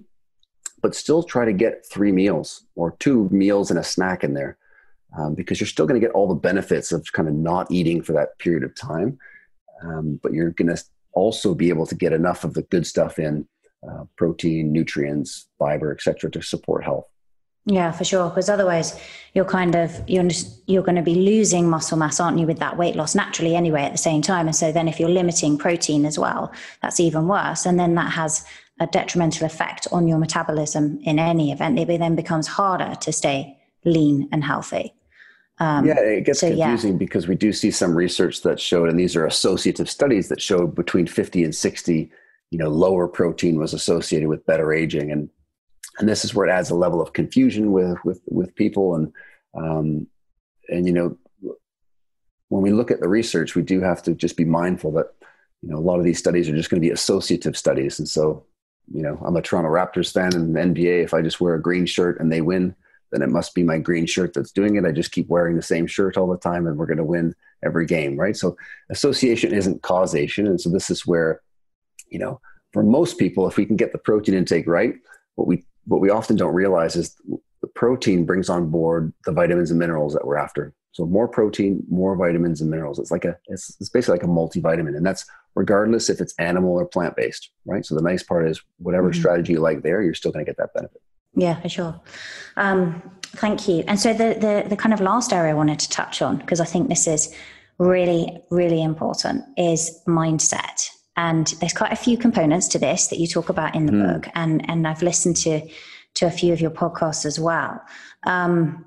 but still try to get three meals or two meals and a snack in there um, because you're still going to get all the benefits of kind of not eating for that period of time. Um, but you're going to also be able to get enough of the good stuff in uh, protein, nutrients, fiber, etc., to support health. Yeah, for sure. Because otherwise, you're kind of you're you're going to be losing muscle mass, aren't you, with that weight loss naturally anyway at the same time. And so then, if you're limiting protein as well, that's even worse. And then that has a detrimental effect on your metabolism in any event. It then becomes harder to stay lean and healthy. Um, yeah, it gets so, confusing yeah. because we do see some research that showed, and these are associative studies that showed between 50 and 60, you know, lower protein was associated with better aging, and and this is where it adds a level of confusion with with with people, and um, and you know, when we look at the research, we do have to just be mindful that you know a lot of these studies are just going to be associative studies, and so you know, I'm a Toronto Raptors fan the NBA. If I just wear a green shirt and they win, then it must be my green shirt that's doing it. I just keep wearing the same shirt all the time and we're going to win every game, right? So association isn't causation. And so this is where, you know, for most people, if we can get the protein intake right, what we what we often don't realize is the protein brings on board the vitamins and minerals that we're after. So more protein, more vitamins and minerals. It's like a it's, it's basically like a multivitamin, and that's regardless if it's animal or plant based, right? So the nice part is whatever mm-hmm. strategy you like there, you're still going to get that benefit. Yeah, for sure. Um, thank you. And so the, the the kind of last area I wanted to touch on because I think this is really really important is mindset. And there's quite a few components to this that you talk about in the mm. book, and and I've listened to to a few of your podcasts as well. Um,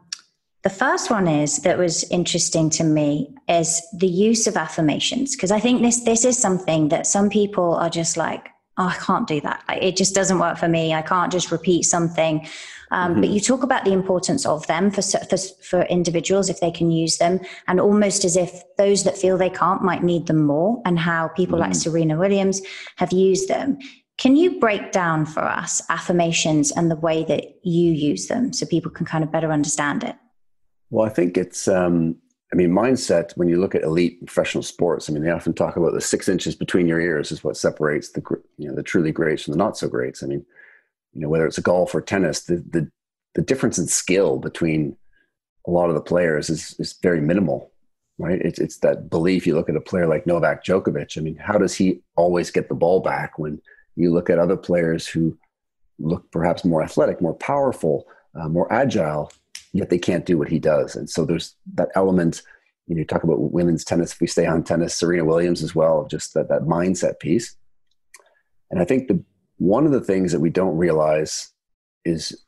the first one is that was interesting to me is the use of affirmations because I think this this is something that some people are just like oh, I can't do that. It just doesn't work for me. I can't just repeat something. Um, mm-hmm. But you talk about the importance of them for, for, for individuals if they can use them, and almost as if those that feel they can't might need them more, and how people mm-hmm. like Serena Williams have used them. Can you break down for us affirmations and the way that you use them so people can kind of better understand it? Well, I think it's um, I mean, mindset, when you look at elite professional sports, I mean, they often talk about the six inches between your ears is what separates the, you know, the truly greats from the not so greats. I mean, you know, whether it's a golf or tennis, the, the, the difference in skill between a lot of the players is, is very minimal, right? It's, it's that belief. You look at a player like Novak Djokovic. I mean, how does he always get the ball back when you look at other players who look perhaps more athletic, more powerful, uh, more agile, yet they can't do what he does. And so there's that element. You know, you talk about women's tennis. If we stay on tennis, Serena Williams as well, just that that mindset piece. And I think the one of the things that we don't realize is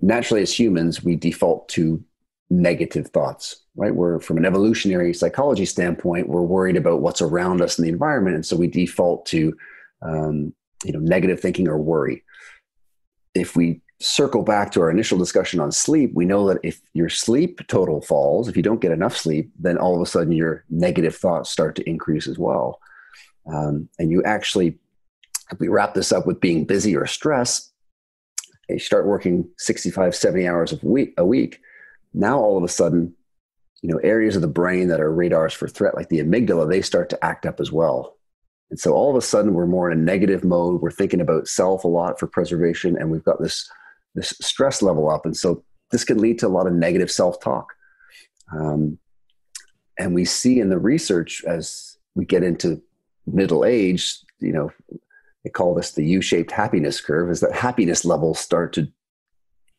naturally as humans we default to negative thoughts right? We're from an evolutionary psychology standpoint we're worried about what's around us in the environment. And so we default to um, you know negative thinking or worry. If we circle back to our initial discussion on sleep, we know that if your sleep total falls, if you don't get enough sleep, then all of a sudden your negative thoughts start to increase as well. Um, and you actually, if we wrap this up with being busy or stress, you start working 65, 70 hours a week, a week. Now all of a sudden, you know, areas of the brain that are radars for threat, like the amygdala, they start to act up as well. And so all of a sudden we're more in a negative mode. We're thinking about self a lot for preservation, and we've got this this stress level up. And so this can lead to a lot of negative self talk. Um, and we see in the research as we get into middle age, you know, they call this the U shaped happiness curve, is that happiness levels start to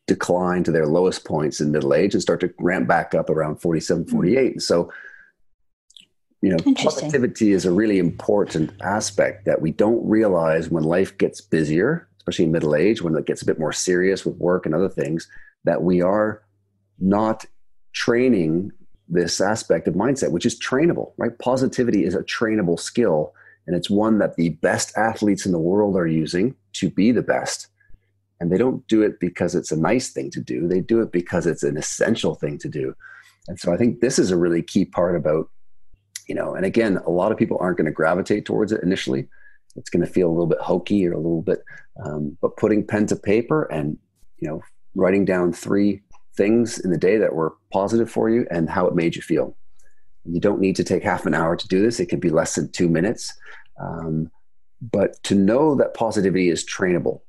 decline to their lowest points in middle age and start to ramp back up around 47, hmm. 48. And so, you know, positivity is a really important aspect that we don't realize when life gets busier especially in middle age when it gets a bit more serious with work and other things, that we are not training this aspect of mindset, which is trainable, right? Positivity is a trainable skill, and it's one that the best athletes in the world are using to be the best. And they don't do it because it's a nice thing to do, they do it because it's an essential thing to do. And so I think this is a really key part about, you know, and again, a lot of people aren't going to gravitate towards it initially it's going to feel a little bit hokey or a little bit um, but putting pen to paper and you know writing down three things in the day that were positive for you and how it made you feel you don't need to take half an hour to do this it can be less than two minutes um, but to know that positivity is trainable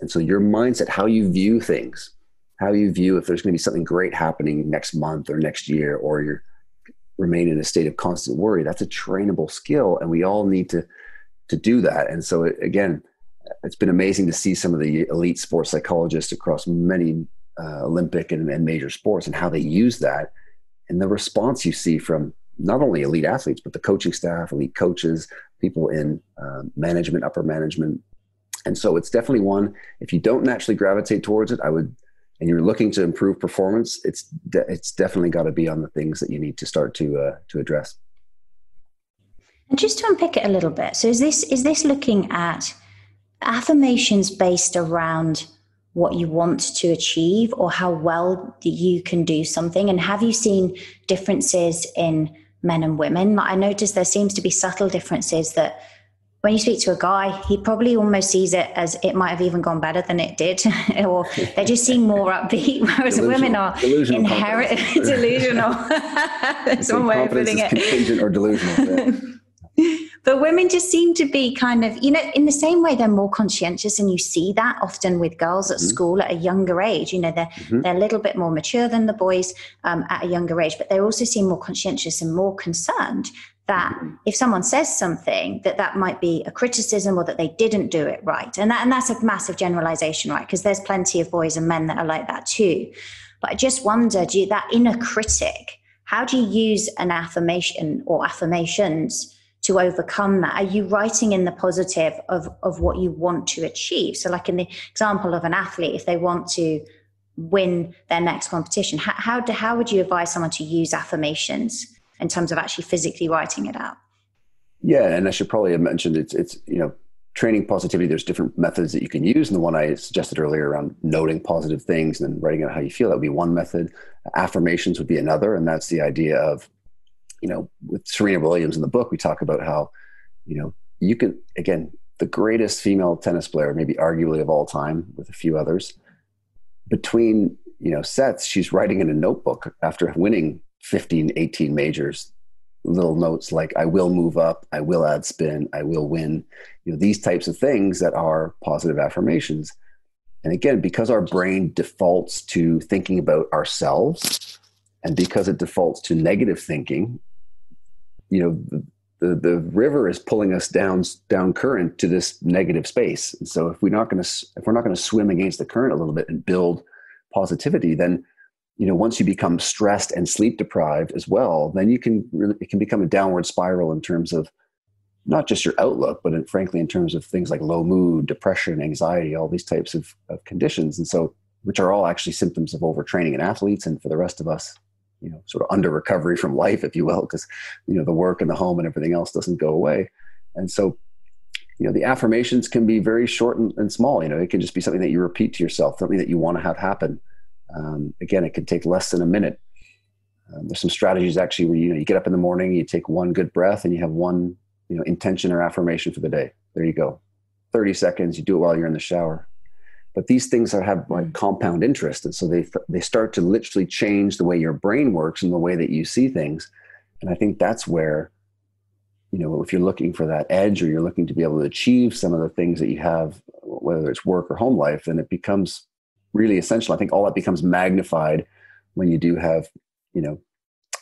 and so your mindset how you view things how you view if there's going to be something great happening next month or next year or you remain in a state of constant worry that's a trainable skill and we all need to to do that. And so, it, again, it's been amazing to see some of the elite sports psychologists across many uh, Olympic and, and, major sports and how they use that. And the response you see from not only elite athletes, but the coaching staff, elite coaches, people in uh, management, upper management. And so it's definitely one, if you don't naturally gravitate towards it, I would, and you're looking to improve performance, it's, de- it's definitely got to be on the things that you need to start to, uh, to address. And just to unpick it a little bit, so is this is this looking at affirmations based around what you want to achieve or how well you can do something? And have you seen differences in men and women? I noticed there seems to be subtle differences that when you speak to a guy, he probably almost sees it as it might have even gone better than it did, or they just seem more upbeat, whereas delusional, women are inherent delusional. That's one way of putting it. Contingent or delusional. Yeah. But women just seem to be kind of, you know, in the same way they're more conscientious, and you see that often with girls at mm-hmm. school at a younger age. You know, they're mm-hmm. they're a little bit more mature than the boys um, at a younger age, but they also seem more conscientious and more concerned that mm-hmm. if someone says something that that might be a criticism or that they didn't do it right and that and that's a massive generalization right because there's plenty of boys and men that are like that too but i just wonder do you, that inner critic how do you use an affirmation or affirmations to overcome that? Are you writing in the positive of, of what you want to achieve? So, like in the example of an athlete, if they want to win their next competition, how, how, do, how would you advise someone to use affirmations in terms of actually physically writing it out? Yeah, and I should probably have mentioned it's it's you know training positivity. There's different methods that you can use, and the one I suggested earlier around noting positive things and then writing out how you feel that would be one method. Affirmations would be another, and that's the idea of you know, with Serena Williams in the book, we talk about how, you know, you can, again, the greatest female tennis player, maybe arguably of all time, with a few others, between, you know, sets, she's writing in a notebook after winning 15, 18 majors, little notes like, I will move up, I will add spin, I will win, you know, these types of things that are positive affirmations. And again, because our brain defaults to thinking about ourselves, and because it defaults to negative thinking you know the, the, river is pulling us down down current to this negative space. And so if we're not going to if we're not going to swim against the current a little bit and build positivity then you know once you become stressed and sleep deprived as well then you can really it can become a downward spiral in terms of not just your outlook but in, frankly in terms of things like low mood depression anxiety all these types of, of conditions. And so which are all actually symptoms of overtraining in athletes and for the rest of us you know sort of under recovery from life if you will because you know the work and the home and everything else doesn't go away and so you know, the affirmations can be very short and, and, small. You know, it can just be something that you repeat to yourself, something that you want to have happen. Um, again, it can take less than a minute. Um, there's some strategies actually where you know you get up in the morning, you take one good breath, and you have one you know intention or affirmation for the day. There you go. 30 seconds. You do it while you're in the shower. But these things are, have like hmm. compound interest, and so they they start to literally change the way your brain works and the way that you see things. And I think that's where you know, if you're looking for that edge or you're looking to be able to achieve some of the things that you have, whether it's work or home life, then it becomes really essential. I think all that becomes magnified when you do have, you know,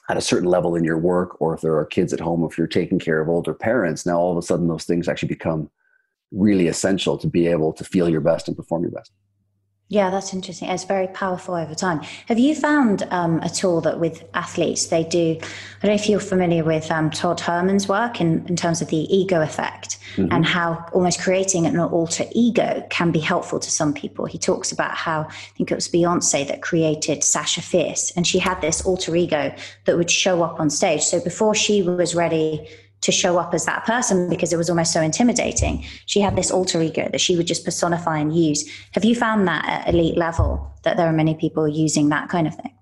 at a certain level in your work, or if there are kids at home, if you're taking care of older parents, now all of a sudden those things actually become really essential to be able to feel your best and perform your best. Yeah, that's interesting. It's very powerful over time. Have you found um, a tool that with athletes they do? I don't know if you're familiar with um, Todd Herman's work in, in terms of the ego effect mm-hmm. and how almost creating an alter ego can be helpful to some people. He talks about how I think it was Beyonce that created Sasha Fierce, and she had this alter ego that would show up on stage. So before she was ready to show up as that person because it was almost so intimidating. She had this alter ego that she would just personify and use. Have you found that at elite level that there are many people using that kind of thing?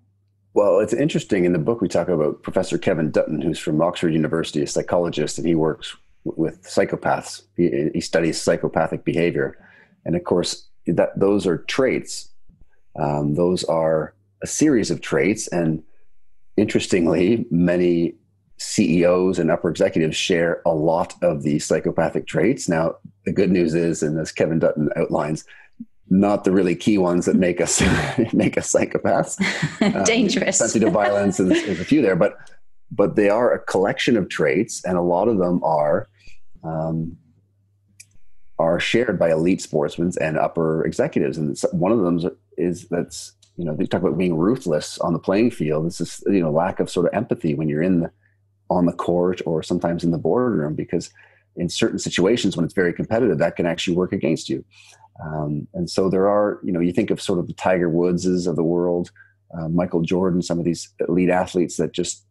Well, it's interesting. In the book, we talk about Professor Kevin Dutton, who's from Oxford University, a psychologist, and he works with psychopaths. He, he studies psychopathic behavior. And of course, that those are traits. Um, those are a series of traits. And interestingly, many CEOs and upper executives share a lot of the psychopathic traits. Now, the good news is, and as Kevin Dutton outlines, not the really key ones that make us make us psychopaths. Um, Dangerous. Sensitive violence is, is, a few there, but but they are a collection of traits, and a lot of them are um, are shared by elite sportsmen and upper executives. And one of them is that's you know they talk about being ruthless on the playing field. This is you know lack of sort of empathy when you're in the on the court or sometimes in the boardroom because in certain situations when it's very competitive that can actually work against you. Um, and so there are you know you think of sort of the tiger woodses of the world uh, michael jordan some of these elite athletes that just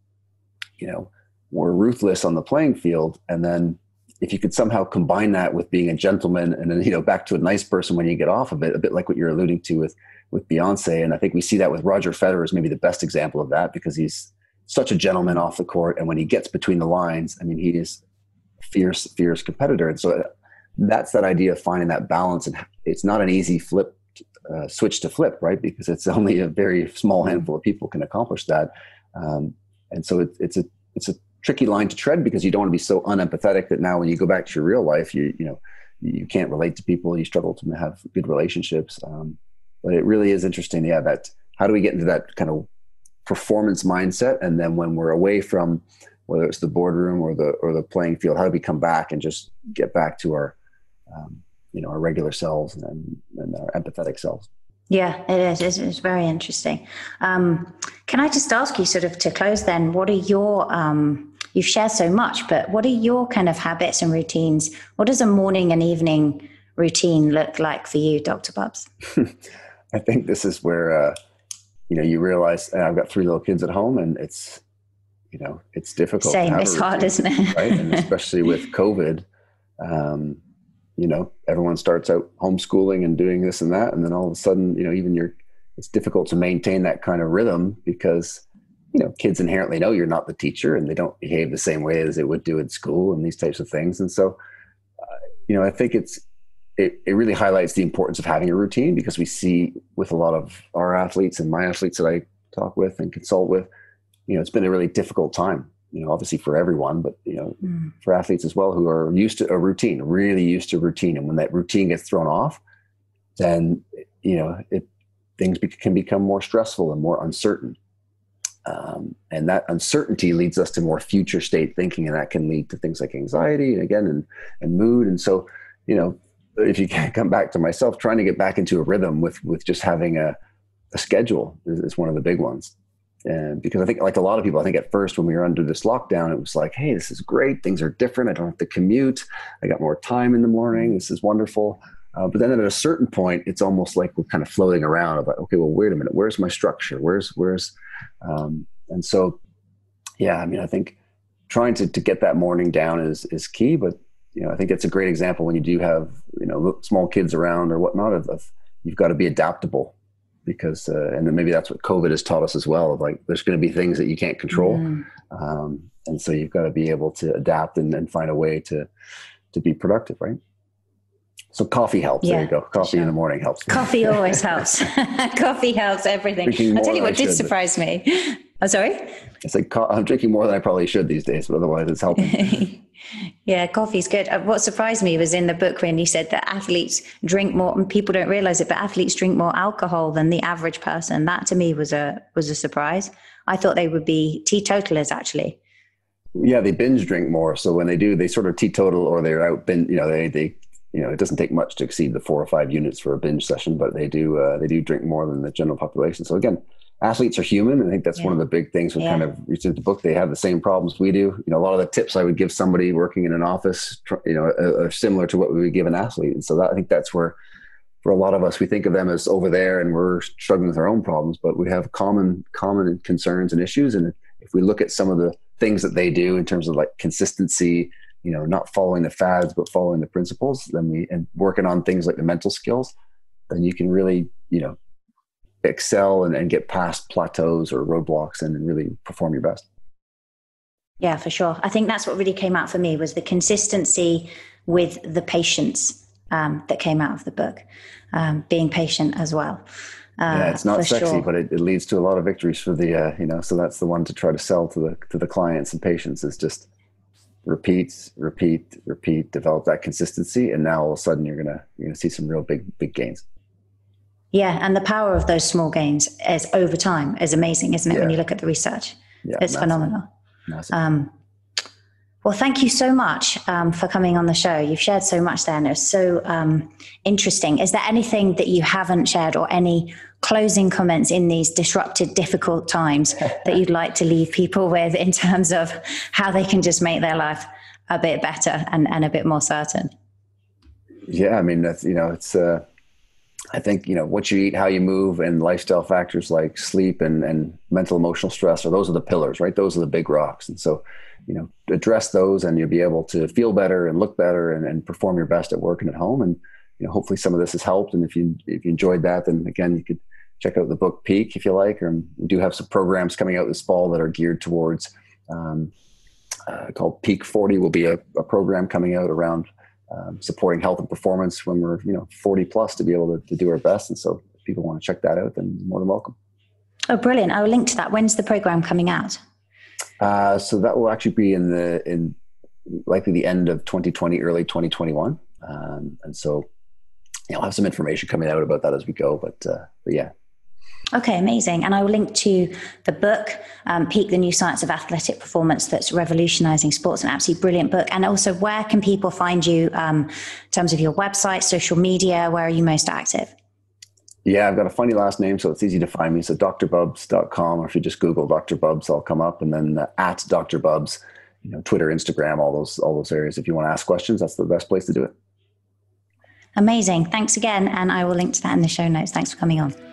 you know were ruthless on the playing field. And then if you could somehow combine that with being a gentleman and then you know back to a nice person when you get off of it a bit like what you're alluding to with with beyonce. And i think we see that with roger federer is maybe the best example of that because he's such a gentleman off the court, and when he gets between the lines, I mean, he is fierce, fierce competitor. And so that's that idea of finding that balance, and it's not an easy flip uh, switch to flip, right? Because it's only a very small handful of people can accomplish that, um, and so it, it's a it's a tricky line to tread because you don't want to be so unempathetic that now when you go back to your real life, you you know you can't relate to people, you struggle to have good relationships. Um, but it really is interesting, yeah. That how do we get into that kind of performance mindset and then when we're away from whether it's the boardroom or the or the playing field how do we come back and just get back to our um, you know our regular selves and, and our empathetic selves? Yeah it is. It's, it's very interesting. Um, can i just ask you sort of to close then what are your um, you've shared so much but what are your kind of habits and routines? What does a morning and evening routine look like for you dr Bubbs? I think this is where uh, you know, you realize I've got three little kids at home and it's, you know, it's difficult. Same, it's hard, isn't it? right. And especially with COVID, um, you know, everyone starts out homeschooling and doing this and that. And then all of a sudden, you know, even you're, it's difficult to maintain that kind of rhythm because, you know, kids inherently know you're not the teacher and they don't behave the same way as they would do in school and these types of things. And so, uh, you know, I think it's, it, it really highlights the importance of having a routine because we see with a lot of our athletes and my athletes that I talk with and consult with, you know, it's been a really difficult time, you know, obviously for everyone, but, you know, mm. for athletes as well who are used to a routine, really used to routine. And when that routine gets thrown off, then, you know, it, things be, can become more stressful and more uncertain. Um, and that uncertainty leads us to more future state thinking, and that can lead to things like anxiety and again, and, and mood. And so, you know, if you can't come back to myself, trying to get back into a rhythm with with just having a, a schedule is, is, one of the big ones. And because I think, like a lot of people, I think at first when we were under this lockdown, it was like, hey, this is great. Things are different. I don't have to commute. I got more time in the morning. This is wonderful. Uh, but then at a certain point, it's almost like we're kind of floating around about, okay, well, wait a minute, where's my structure? Where's where's, um, and so, yeah, I mean, I think trying to to get that morning down is is key. But you know, I think it's a great example when you do have you know small kids around or whatnot. Of, of you've got to be adaptable because, uh, and then maybe that's what COVID has taught us as well. Of like, there's going to be things that you can't control, mm. um, and so you've got to be able to adapt and, and find a way to to be productive, right? So coffee helps. Yeah, there you go. Coffee sure. in the morning helps. Coffee always helps. coffee helps everything. I'll tell you what did should, surprise me. I'm sorry. It's like I'm drinking more than I probably should these days, but otherwise it's helping. yeah, coffee's good. Uh, what surprised me was in the book when you said that athletes drink more, and people don't realize it, but athletes drink more alcohol than the average person. That to me was a was a surprise. I thought they would be teetotalers actually. Yeah, they binge drink more. So when they do, they sort of teetotal or they're out. Bin, you know, they they you know, it doesn't take much to exceed the four or five units for a binge session, but they do uh, they do drink more than the general population. So again, athletes are human. I think that's yeah. one of the big things with yeah. kind of reaching the book. They have the same problems we do. You know, a lot of the tips I would give somebody working in an office, you know, are, similar to what we would give an athlete. And so that, I think that's where, for a lot of us, we think of them as over there and we're struggling with our own problems, but we have common common concerns and issues. And if we look at some of the things that they do in terms of like consistency, you know not following the fads but following the principles then we and working on things like the mental skills then you can really you know excel and, and get past plateaus or roadblocks and really perform your best yeah for sure i think that's what really came out for me was the consistency with the patience um, that came out of the book um, being patient as well uh, yeah, it's not sexy, sure. but it, it, leads to a lot of victories for the uh, you know. So that's the one to try to sell to the to the clients and patients is just repeat, repeat, repeat, develop that consistency, and now all of a sudden you're gonna you're gonna see some real big big gains. Yeah, and the power of those small gains is over time is amazing, isn't it? Yeah. When you look at the research, yeah, it's massive. phenomenal. Massive. Um, well, thank you so much um, for coming on the show. You've shared so much there, and it's so um, interesting. Is there anything that you haven't shared, or any closing comments in these disrupted, difficult times that you'd like to leave people with in terms of how they can just make their life a bit better and, and a bit more certain? Yeah, I mean, that's, you know, it's, uh, I think, you know, what you eat, how you move, and lifestyle factors like sleep and, and mental emotional stress, or those are the pillars, right? Those are the big rocks. And so, you know, address those and you'll be able to feel better and look better and, and perform your best at work and at home. And, you know, hopefully some of this has helped. And if you, if you enjoyed that, then again, you could, check out the book Peak if you like. Or we do have some programs coming out this fall that are geared towards um, uh, called Peak 40 will be a, a program coming out around um, supporting health and performance when we're you know 40 plus to be able to, to do our best. And so if people want to check that out, then more than welcome. Oh, brilliant! I will link to that. When's the program coming out? Uh, so that will actually be in the in likely the end of 2020, early 2021. Um, and so you know, I'll have some information coming out about that as we go. But, uh, but yeah, Okay, amazing. And I will link to the book, um, Peak the New Science of Athletic Performance, that's revolutionizing sports, an absolutely brilliant book. And also, where can people find you um, in terms of your website, social media? Where are you most active? Yeah, I've got a funny last name, so it's easy to find me. So drbubbs.com, or if you just Google Dr. Bubbs, I'll come up. And then uh, at Dr. Bubbs, you know, Twitter, Instagram, all those, all those areas. If you want to ask questions, that's the best place to do it. Amazing. Thanks again. And I will link to that in the show notes. Thanks for coming on.